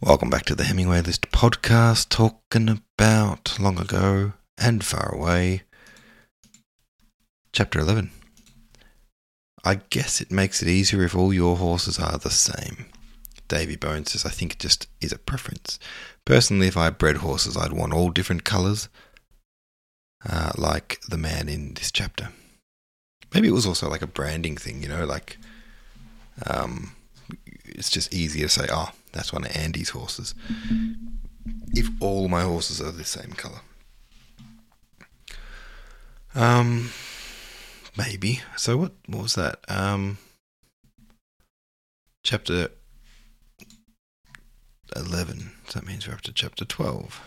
Welcome back to the Hemingway List podcast, talking about long ago and far away. Chapter 11. I guess it makes it easier if all your horses are the same. Davy Bones says, I think it just is a preference. Personally, if I bred horses, I'd want all different colours, uh, like the man in this chapter. Maybe it was also like a branding thing, you know, like um, it's just easier to say, oh, that's one of Andy's horses. If all my horses are the same colour. Um, maybe. So what? What was that? Um, chapter eleven. So that means we're up to chapter twelve.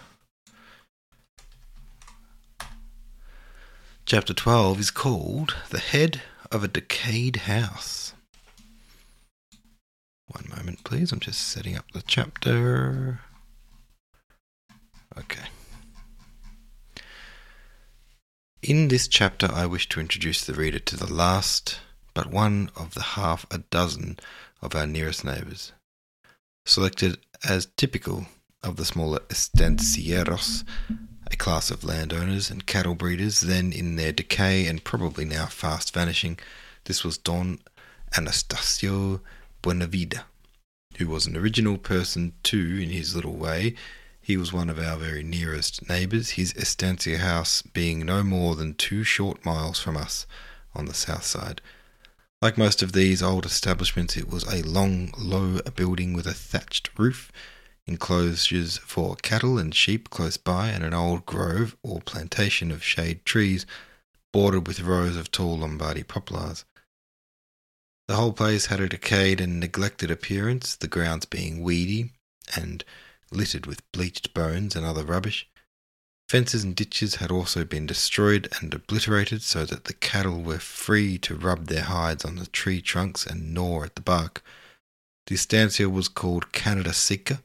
Chapter twelve is called "The Head of a Decayed House." One moment, please. I'm just setting up the chapter. Okay. In this chapter, I wish to introduce the reader to the last but one of the half a dozen of our nearest neighbours, selected as typical of the smaller estancieros, a class of landowners and cattle breeders then in their decay and probably now fast vanishing. This was Don Anastasio Buenavida, who was an original person too in his little way. He was one of our very nearest neighbours, his estancia house being no more than two short miles from us on the south side. Like most of these old establishments, it was a long, low building with a thatched roof, enclosures for cattle and sheep close by, and an old grove or plantation of shade trees bordered with rows of tall Lombardy poplars. The whole place had a decayed and neglected appearance, the grounds being weedy and littered with bleached bones and other rubbish. Fences and ditches had also been destroyed and obliterated so that the cattle were free to rub their hides on the tree trunks and gnaw at the bark. The estancia was called Canada Seca,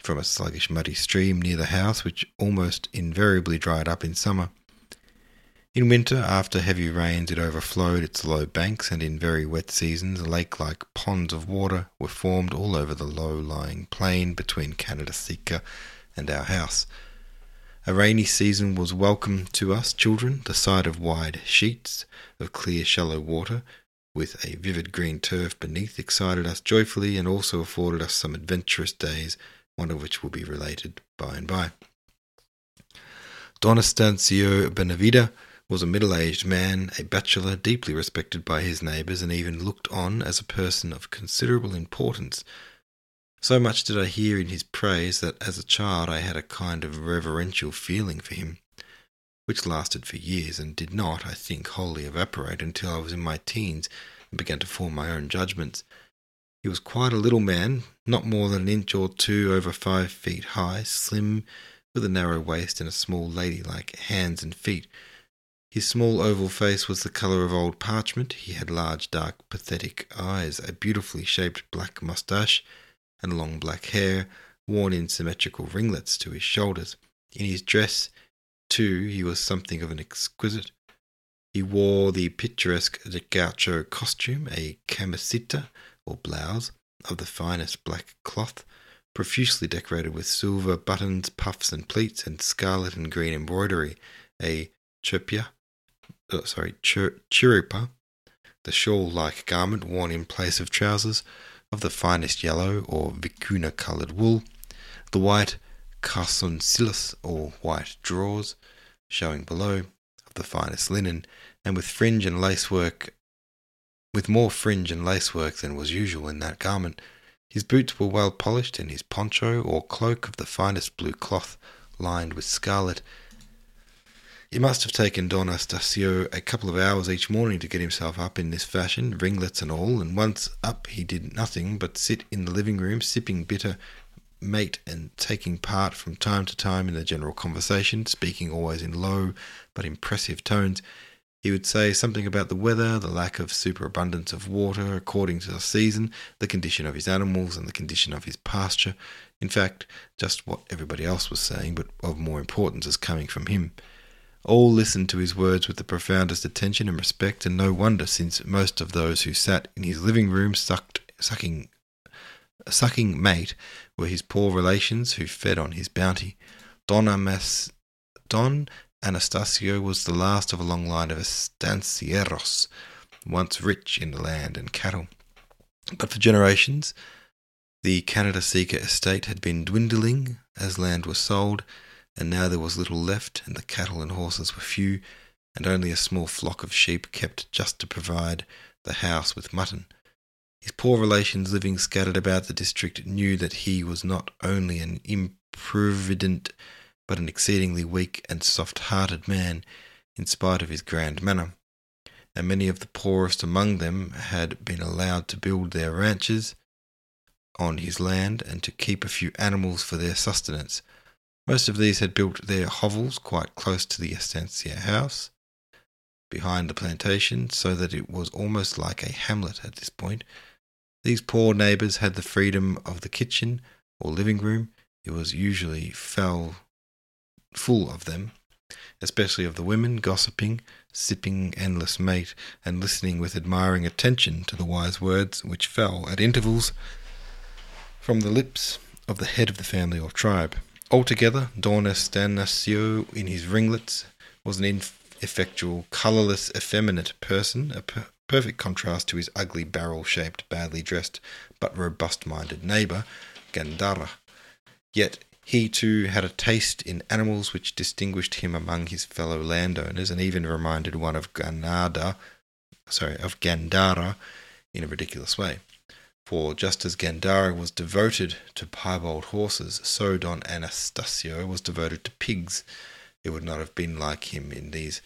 from a sluggish muddy stream near the house which almost invariably dried up in summer. In winter, after heavy rains, it overflowed its low banks, and in very wet seasons, lake like ponds of water were formed all over the low lying plain between Canada Seca and our house. A rainy season was welcome to us children, the sight of wide sheets of clear, shallow water, with a vivid green turf beneath, excited us joyfully and also afforded us some adventurous days, one of which will be related by and by. Don Estancio Buenavida was a middle aged man, a bachelor, deeply respected by his neighbours, and even looked on as a person of considerable importance. So much did I hear in his praise that as a child I had a kind of reverential feeling for him, which lasted for years and did not, I think, wholly evaporate until I was in my teens and began to form my own judgments. He was quite a little man, not more than an inch or two over five feet high, slim, with a narrow waist and a small ladylike hands and feet his small oval face was the colour of old parchment. He had large, dark, pathetic eyes, a beautifully shaped black moustache, and long black hair, worn in symmetrical ringlets to his shoulders. In his dress, too, he was something of an exquisite. He wore the picturesque gaucho costume, a camiseta, or blouse, of the finest black cloth, profusely decorated with silver buttons, puffs, and pleats, and scarlet and green embroidery, a chirpia, uh, sorry, chir- chiripa, the shawl-like garment worn in place of trousers of the finest yellow or vicuna-coloured wool, the white calzoncillos or white drawers, showing below, of the finest linen, and with fringe and lacework, with more fringe and lacework than was usual in that garment. His boots were well polished, and his poncho or cloak of the finest blue cloth, lined with scarlet, it must have taken Don Astacio a couple of hours each morning to get himself up in this fashion, ringlets and all, and once up he did nothing but sit in the living room sipping bitter mate and taking part from time to time in the general conversation, speaking always in low but impressive tones. He would say something about the weather, the lack of superabundance of water according to the season, the condition of his animals, and the condition of his pasture. In fact, just what everybody else was saying, but of more importance as coming from him. All listened to his words with the profoundest attention and respect, and no wonder, since most of those who sat in his living room sucked, sucking sucking mate were his poor relations who fed on his bounty. Don, Amas- Don Anastasio was the last of a long line of estancieros, once rich in land and cattle. But for generations, the Canada Seca estate had been dwindling as land was sold, and now there was little left, and the cattle and horses were few, and only a small flock of sheep kept just to provide the house with mutton. His poor relations living scattered about the district knew that he was not only an improvident, but an exceedingly weak and soft hearted man, in spite of his grand manner. And many of the poorest among them had been allowed to build their ranches on his land and to keep a few animals for their sustenance. Most of these had built their hovels quite close to the estancia house, behind the plantation, so that it was almost like a hamlet at this point. These poor neighbours had the freedom of the kitchen or living room. It was usually foul, full of them, especially of the women, gossiping, sipping endless mate, and listening with admiring attention to the wise words which fell at intervals from the lips of the head of the family or tribe. Altogether, Don Estanacio, in his ringlets, was an ineffectual, colourless, effeminate person, a per- perfect contrast to his ugly, barrel shaped, badly dressed, but robust minded neighbour, Gandara. Yet he too had a taste in animals which distinguished him among his fellow landowners, and even reminded one of Ganada, sorry, of Gandara, in a ridiculous way. For just as Gandara was devoted to piebald horses, so Don Anastasio was devoted to pigs. It would not have been like him in these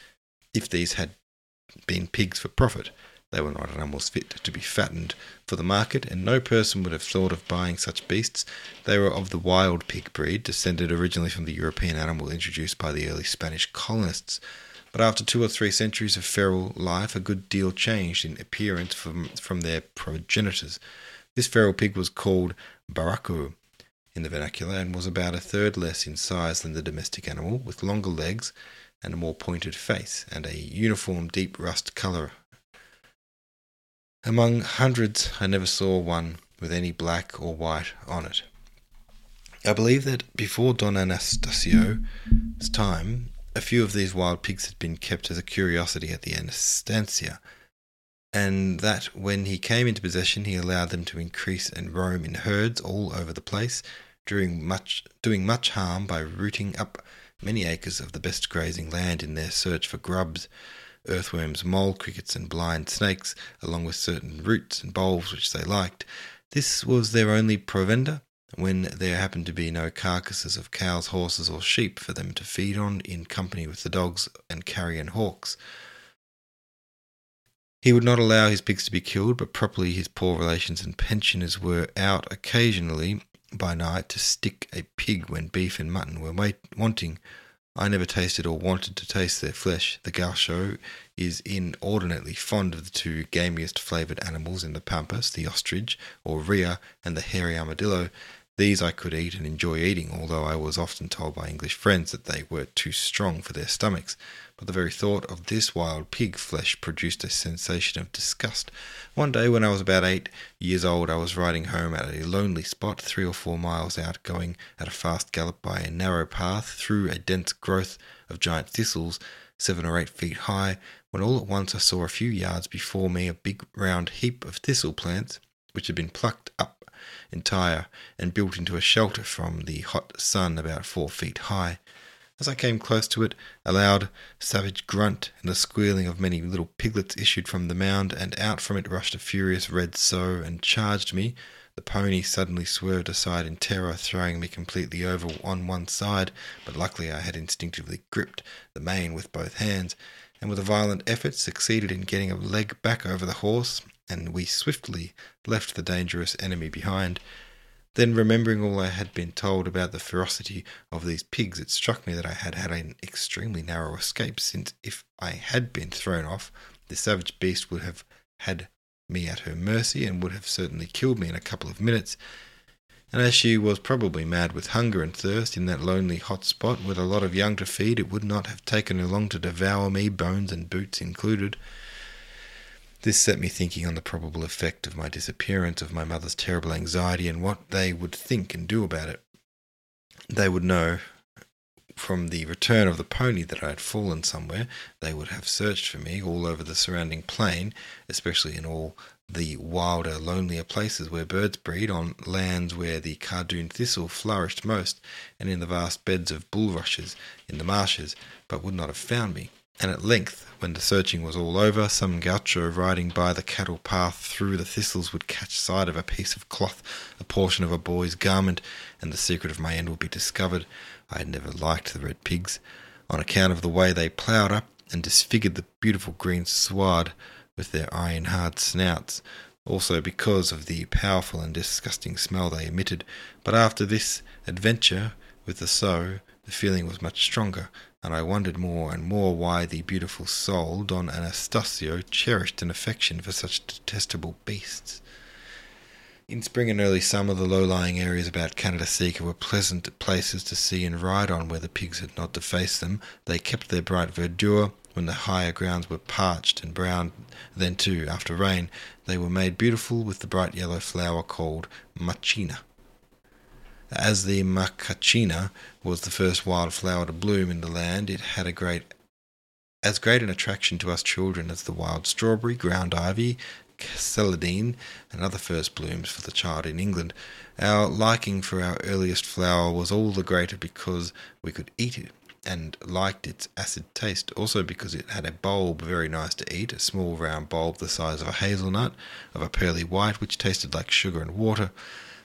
if these had been pigs for profit. They were not animals fit to be fattened for the market, and no person would have thought of buying such beasts. They were of the wild pig breed, descended originally from the European animal introduced by the early Spanish colonists. But after two or three centuries of feral life, a good deal changed in appearance from, from their progenitors. This feral pig was called barraco in the vernacular and was about a third less in size than the domestic animal, with longer legs and a more pointed face, and a uniform deep rust colour. Among hundreds, I never saw one with any black or white on it. I believe that before Don Anastasio's time, a few of these wild pigs had been kept as a curiosity at the estancia, and that when he came into possession, he allowed them to increase and roam in herds all over the place, doing much, doing much harm by rooting up many acres of the best grazing land in their search for grubs, earthworms, mole crickets, and blind snakes, along with certain roots and bulbs which they liked. This was their only provender, when there happened to be no carcasses of cows, horses, or sheep for them to feed on in company with the dogs and carrion hawks. He would not allow his pigs to be killed, but properly his poor relations and pensioners were out occasionally by night to stick a pig when beef and mutton were wait- wanting. I never tasted or wanted to taste their flesh. The gaucho is inordinately fond of the two gamiest flavoured animals in the pampas, the ostrich, or rhea, and the hairy armadillo. These I could eat and enjoy eating, although I was often told by English friends that they were too strong for their stomachs but the very thought of this wild pig flesh produced a sensation of disgust. One day, when I was about eight years old, I was riding home at a lonely spot, three or four miles out, going at a fast gallop by a narrow path through a dense growth of giant thistles, seven or eight feet high, when all at once I saw a few yards before me a big round heap of thistle plants, which had been plucked up entire and built into a shelter from the hot sun about four feet high. As I came close to it, a loud, savage grunt and the squealing of many little piglets issued from the mound, and out from it rushed a furious red sow and charged me. The pony suddenly swerved aside in terror, throwing me completely over on one side, but luckily I had instinctively gripped the mane with both hands, and with a violent effort succeeded in getting a leg back over the horse, and we swiftly left the dangerous enemy behind. Then, remembering all I had been told about the ferocity of these pigs, it struck me that I had had an extremely narrow escape, since if I had been thrown off, the savage beast would have had me at her mercy and would have certainly killed me in a couple of minutes. And as she was probably mad with hunger and thirst in that lonely hot spot with a lot of young to feed, it would not have taken her long to devour me, bones and boots included. This set me thinking on the probable effect of my disappearance, of my mother's terrible anxiety, and what they would think and do about it. They would know from the return of the pony that I had fallen somewhere. They would have searched for me all over the surrounding plain, especially in all the wilder, lonelier places where birds breed, on lands where the cardoon thistle flourished most, and in the vast beds of bulrushes in the marshes, but would not have found me. And at length, when the searching was all over, some gaucho riding by the cattle path through the thistles would catch sight of a piece of cloth, a portion of a boy's garment, and the secret of my end would be discovered. I had never liked the red pigs, on account of the way they ploughed up and disfigured the beautiful green sward with their iron hard snouts, also because of the powerful and disgusting smell they emitted. But after this adventure with the sow, the feeling was much stronger, and I wondered more and more why the beautiful soul, Don Anastasio, cherished an affection for such detestable beasts. In spring and early summer, the low-lying areas about Canada were pleasant places to see and ride on where the pigs had not defaced them. They kept their bright verdure. When the higher grounds were parched and brown, then too, after rain, they were made beautiful with the bright yellow flower called macachina. As the macachina was the first wild flower to bloom in the land, it had a great as great an attraction to us children as the wild strawberry, ground ivy, celandine, and other first blooms for the child in England. Our liking for our earliest flower was all the greater because we could eat it and liked its acid taste, also because it had a bulb very nice to eat, a small round bulb the size of a hazelnut, of a pearly white, which tasted like sugar and water.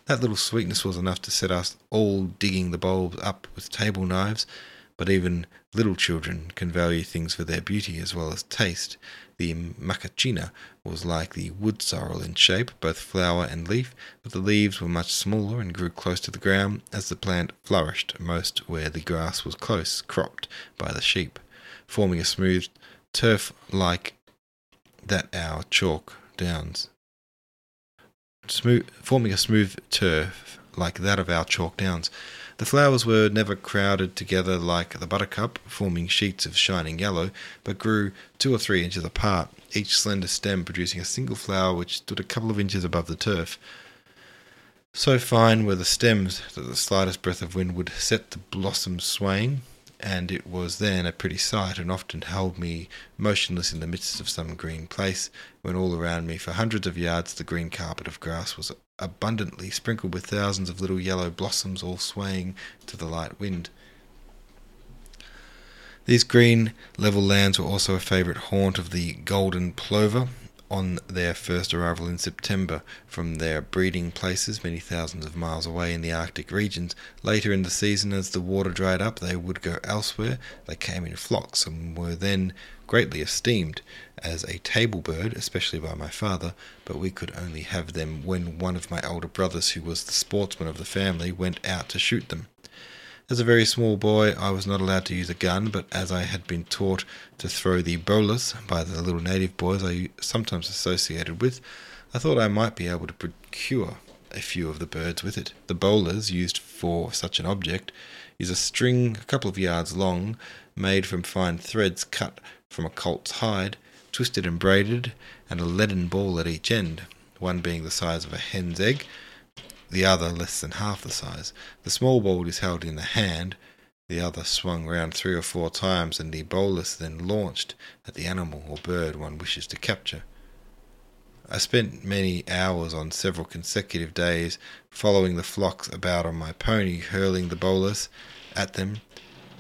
That little sweetness was enough to set us all digging the bulbs up with table knives, but even little children can value things for their beauty as well as taste. The macachina was like the wood sorrel in shape, both flower and leaf, but the leaves were much smaller and grew close to the ground, as the plant flourished most where the grass was close cropped by the sheep, forming a smooth turf like that our chalk downs smooth, forming a smooth turf like that of our chalk downs. The flowers were never crowded together like the buttercup, forming sheets of shining yellow, but grew two or three inches apart, each slender stem producing a single flower which stood a couple of inches above the turf. So fine were the stems that the slightest breath of wind would set the blossoms swaying, and it was then a pretty sight, and often held me motionless in the midst of some green place, when all around me for hundreds of yards the green carpet of grass was abundantly sprinkled with thousands of little yellow blossoms all swaying to the light wind. These green level lands were also a favourite haunt of the golden plover, on their first arrival in September from their breeding places many thousands of miles away in the Arctic regions. Later in the season, as the water dried up, they would go elsewhere. They came in flocks and were then greatly esteemed as a table bird, especially by my father, but we could only have them when one of my older brothers, who was the sportsman of the family, went out to shoot them. As a very small boy, I was not allowed to use a gun, but as I had been taught to throw the bolas by the little native boys I sometimes associated with, I thought I might be able to procure a few of the birds with it. The bolas used for such an object is a string a couple of yards long, made from fine threads cut from a colt's hide, twisted and braided, and a leaden ball at each end, one being the size of a hen's egg the other less than half the size. The small ball is held in the hand, the other swung round three or four times, and the bolas then launched at the animal or bird one wishes to capture. I spent many hours on several consecutive days following the flocks about on my pony, hurling the bolas at them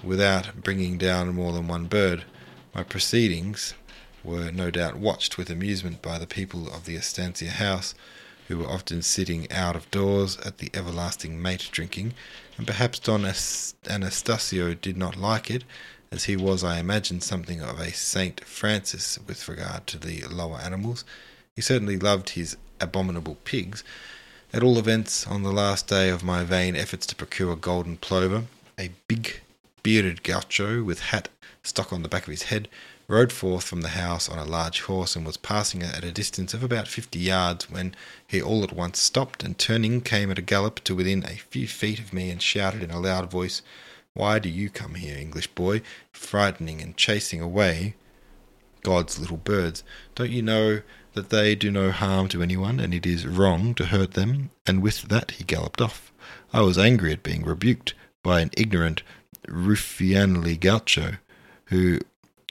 without bringing down more than one bird. My proceedings were no doubt watched with amusement by the people of the estancia house, who were often sitting out of doors at the everlasting mate drinking, and perhaps Don Anastasio did not like it, as he was, I imagine, something of a Saint Francis with regard to the lower animals. He certainly loved his abominable pigs. At all events, on the last day of my vain efforts to procure a golden plover, a big bearded gaucho with hat stuck on the back of his head rode forth from the house on a large horse and was passing it at a distance of about fifty yards when he all at once stopped and turning came at a gallop to within a few feet of me and shouted in a loud voice, Why do you come here, English boy, frightening and chasing away God's little birds. Don't you know that they do no harm to anyone, and it is wrong to hurt them? And with that he galloped off. I was angry at being rebuked by an ignorant, ruffianly gaucho, who,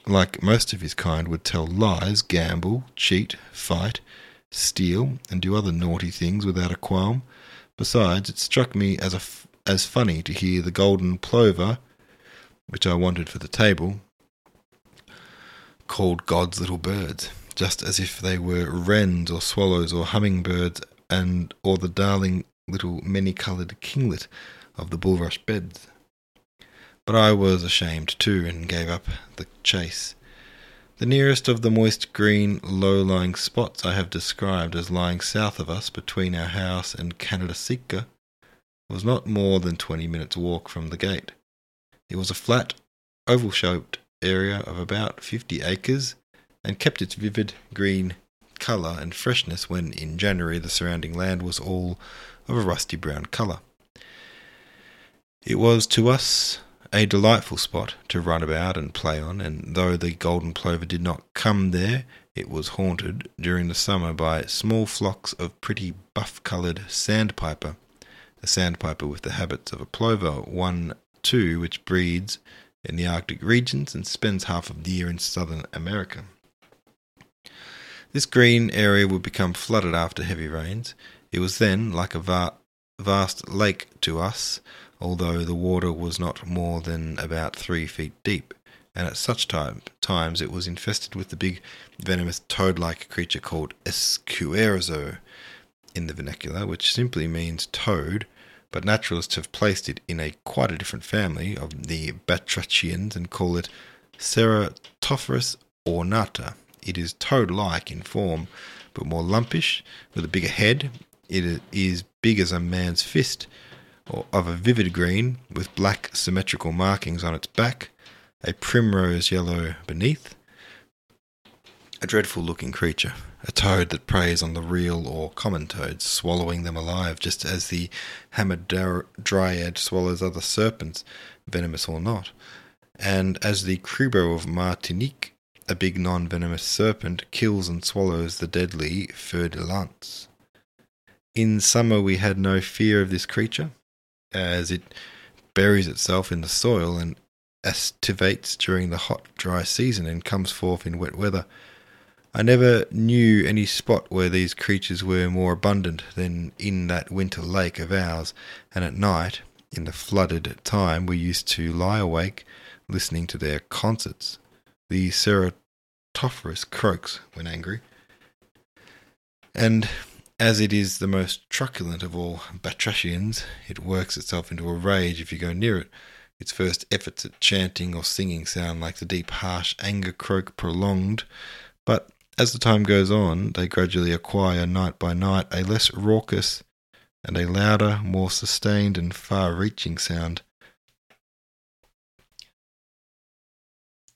like most of his kind, would tell lies, gamble, cheat, fight, steal, and do other naughty things without a qualm. Besides, it struck me as a f- as funny to hear the golden plover, which I wanted for the table, called God's little birds, just as if they were wrens or swallows or hummingbirds, and or the darling little many-coloured kinglet of the bulrush beds. But I was ashamed too, and gave up the chase. The nearest of the moist green low-lying spots I have described as lying south of us between our house and Canada Seca was not more than twenty minutes' walk from the gate. It was a flat, oval-shaped area of about fifty acres, and kept its vivid green colour and freshness when in January the surrounding land was all of a rusty brown colour. It was to us a delightful spot to run about and play on, and though the golden plover did not come there, it was haunted during the summer by small flocks of pretty buff coloured sandpiper, a sandpiper with the habits of a plover, one too which breeds in the Arctic regions and spends half of the year in southern America. This green area would become flooded after heavy rains. It was then like a va- vast lake to us, although the water was not more than about three feet deep, and at such time, times it was infested with the big venomous toad like creature called Escuerzo in the vernacular, which simply means toad, but naturalists have placed it in a quite a different family of the batrachians and call it Ceratophrys ornata. It is toad like in form, but more lumpish, with a bigger head. It is big as a man's fist, of a vivid green, with black symmetrical markings on its back, a primrose yellow beneath. A dreadful looking creature, a toad that preys on the real or common toads, swallowing them alive, just as the hamadryad swallows other serpents, venomous or not. And as the cribo of Martinique, a big non venomous serpent, kills and swallows the deadly fer de lance. In summer, we had no fear of this creature, as it buries itself in the soil and estivates during the hot, dry season and comes forth in wet weather. I never knew any spot where these creatures were more abundant than in that winter lake of ours, and at night, in the flooded time, we used to lie awake listening to their concerts. The Ceratophrys croaks when angry, and as it is the most truculent of all batrachians, it works itself into a rage if you go near it. Its first efforts at chanting or singing sound like the deep, harsh anger croak prolonged, but as the time goes on, they gradually acquire, night by night, a less raucous and a louder, more sustained and far reaching sound.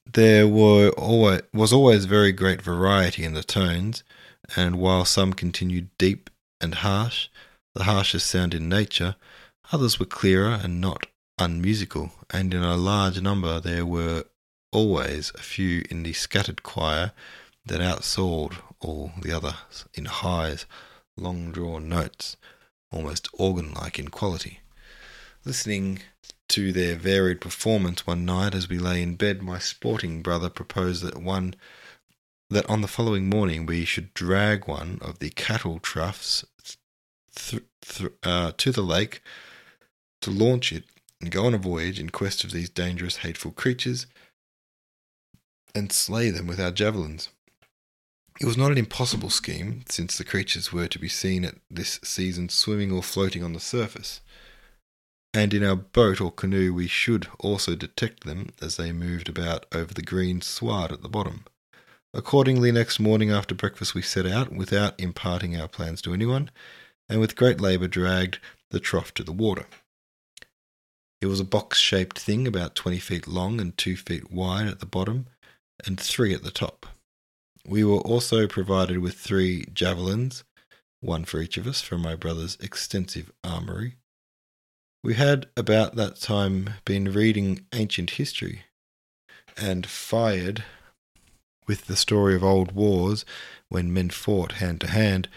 There were always, was always very great variety in the tones, and while some continued deep and harsh, the harshest sound in nature, others were clearer and not unmusical, and in a large number there were always a few in the scattered choir that outsoared all the others in highs, long drawn notes, almost organ like in quality. Listening to their varied performance one night as we lay in bed, my sporting brother proposed that one that on the following morning we should drag one of the cattle troughs th- th- uh, to the lake to launch it and go on a voyage in quest of these dangerous, hateful creatures and slay them with our javelins. It was not an impossible scheme, since the creatures were to be seen at this season swimming or floating on the surface, and in our boat or canoe we should also detect them as they moved about over the green sward at the bottom. Accordingly, next morning after breakfast we set out, without imparting our plans to anyone, and with great labour dragged the trough to the water. It was a box shaped thing about twenty feet long and two feet wide at the bottom, and three at the top. We were also provided with three javelins, one for each of us, from my brother's extensive armoury. We had about that time been reading ancient history and fired With the story of old wars, when men fought hand to hand,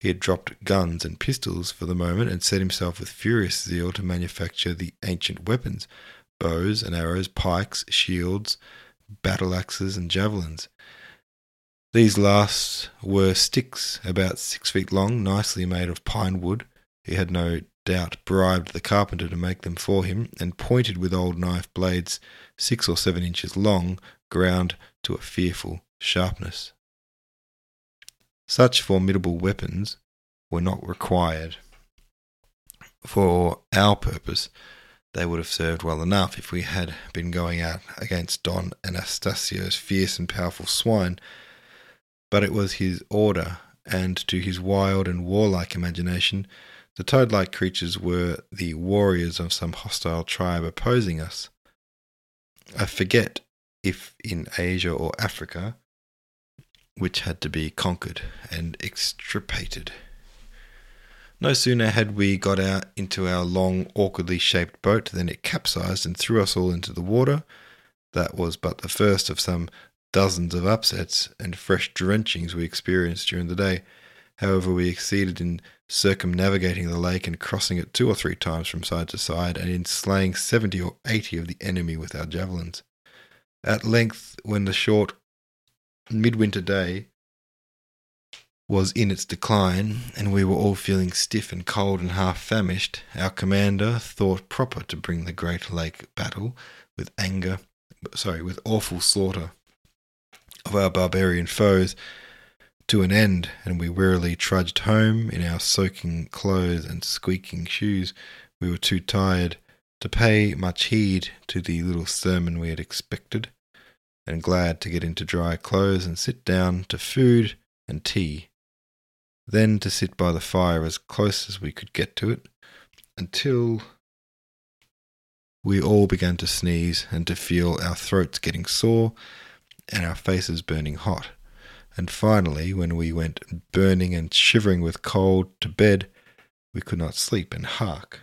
he had dropped guns and pistols for the moment and set himself with furious zeal to manufacture the ancient weapons bows and arrows, pikes, shields, battle axes, and javelins. These last were sticks about six feet long, nicely made of pine wood. He had no doubt bribed the carpenter to make them for him, and pointed with old knife blades six or seven inches long, ground to a fearful sharpness. Such formidable weapons were not required. For our purpose, they would have served well enough if we had been going out against Don Anastasio's fierce and powerful swine, but it was his order, and to his wild and warlike imagination, the toad like creatures were the warriors of some hostile tribe opposing us. I forget if in Asia or Africa, which had to be conquered and extirpated. No sooner had we got out into our long, awkwardly shaped boat than it capsized and threw us all into the water. That was but the first of some dozens of upsets and fresh drenchings we experienced during the day. However, we succeeded in circumnavigating the lake and crossing it two or three times from side to side, and in slaying seventy or eighty of the enemy with our javelins. At length, when the short midwinter day was in its decline, and we were all feeling stiff and cold and half famished, our commander thought proper to bring the great lake battle with anger, sorry, with awful slaughter of our barbarian foes to an end, and we wearily trudged home in our soaking clothes and squeaking shoes. We were too tired to pay much heed to the little sermon we had expected, and glad to get into dry clothes and sit down to food and tea then to sit by the fire as close as we could get to it, until we all began to sneeze and to feel our throats getting sore and our faces burning hot. And finally, when we went burning and shivering with cold to bed, we could not sleep and hark.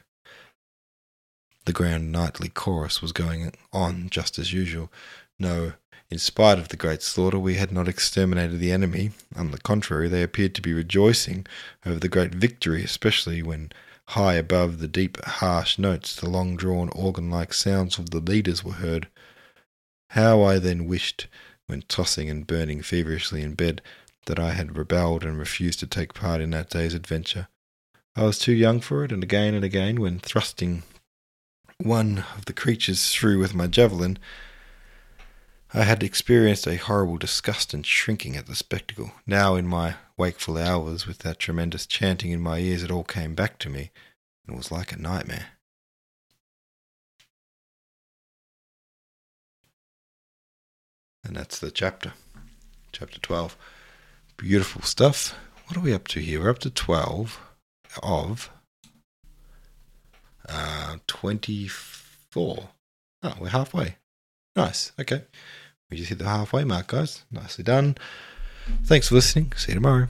The grand nightly chorus was going on just as usual. No in spite of the great slaughter, we had not exterminated the enemy. On the contrary, they appeared to be rejoicing over the great victory, especially when high above the deep, harsh notes, the long drawn organ like sounds of the leaders were heard. How I then wished, when tossing and burning feverishly in bed, that I had rebelled and refused to take part in that day's adventure. I was too young for it, and again and again, when thrusting one of the creatures through with my javelin, I had experienced a horrible disgust and shrinking at the spectacle. Now, in my wakeful hours, with that tremendous chanting in my ears, it all came back to me. It was like a nightmare. And that's the chapter. Chapter 12. Beautiful stuff. What are we up to here? We're up to 12 of uh, 24. Oh, we're halfway. Nice. Okay. We just hit the halfway mark, guys. Nicely done. Thanks for listening. See you tomorrow.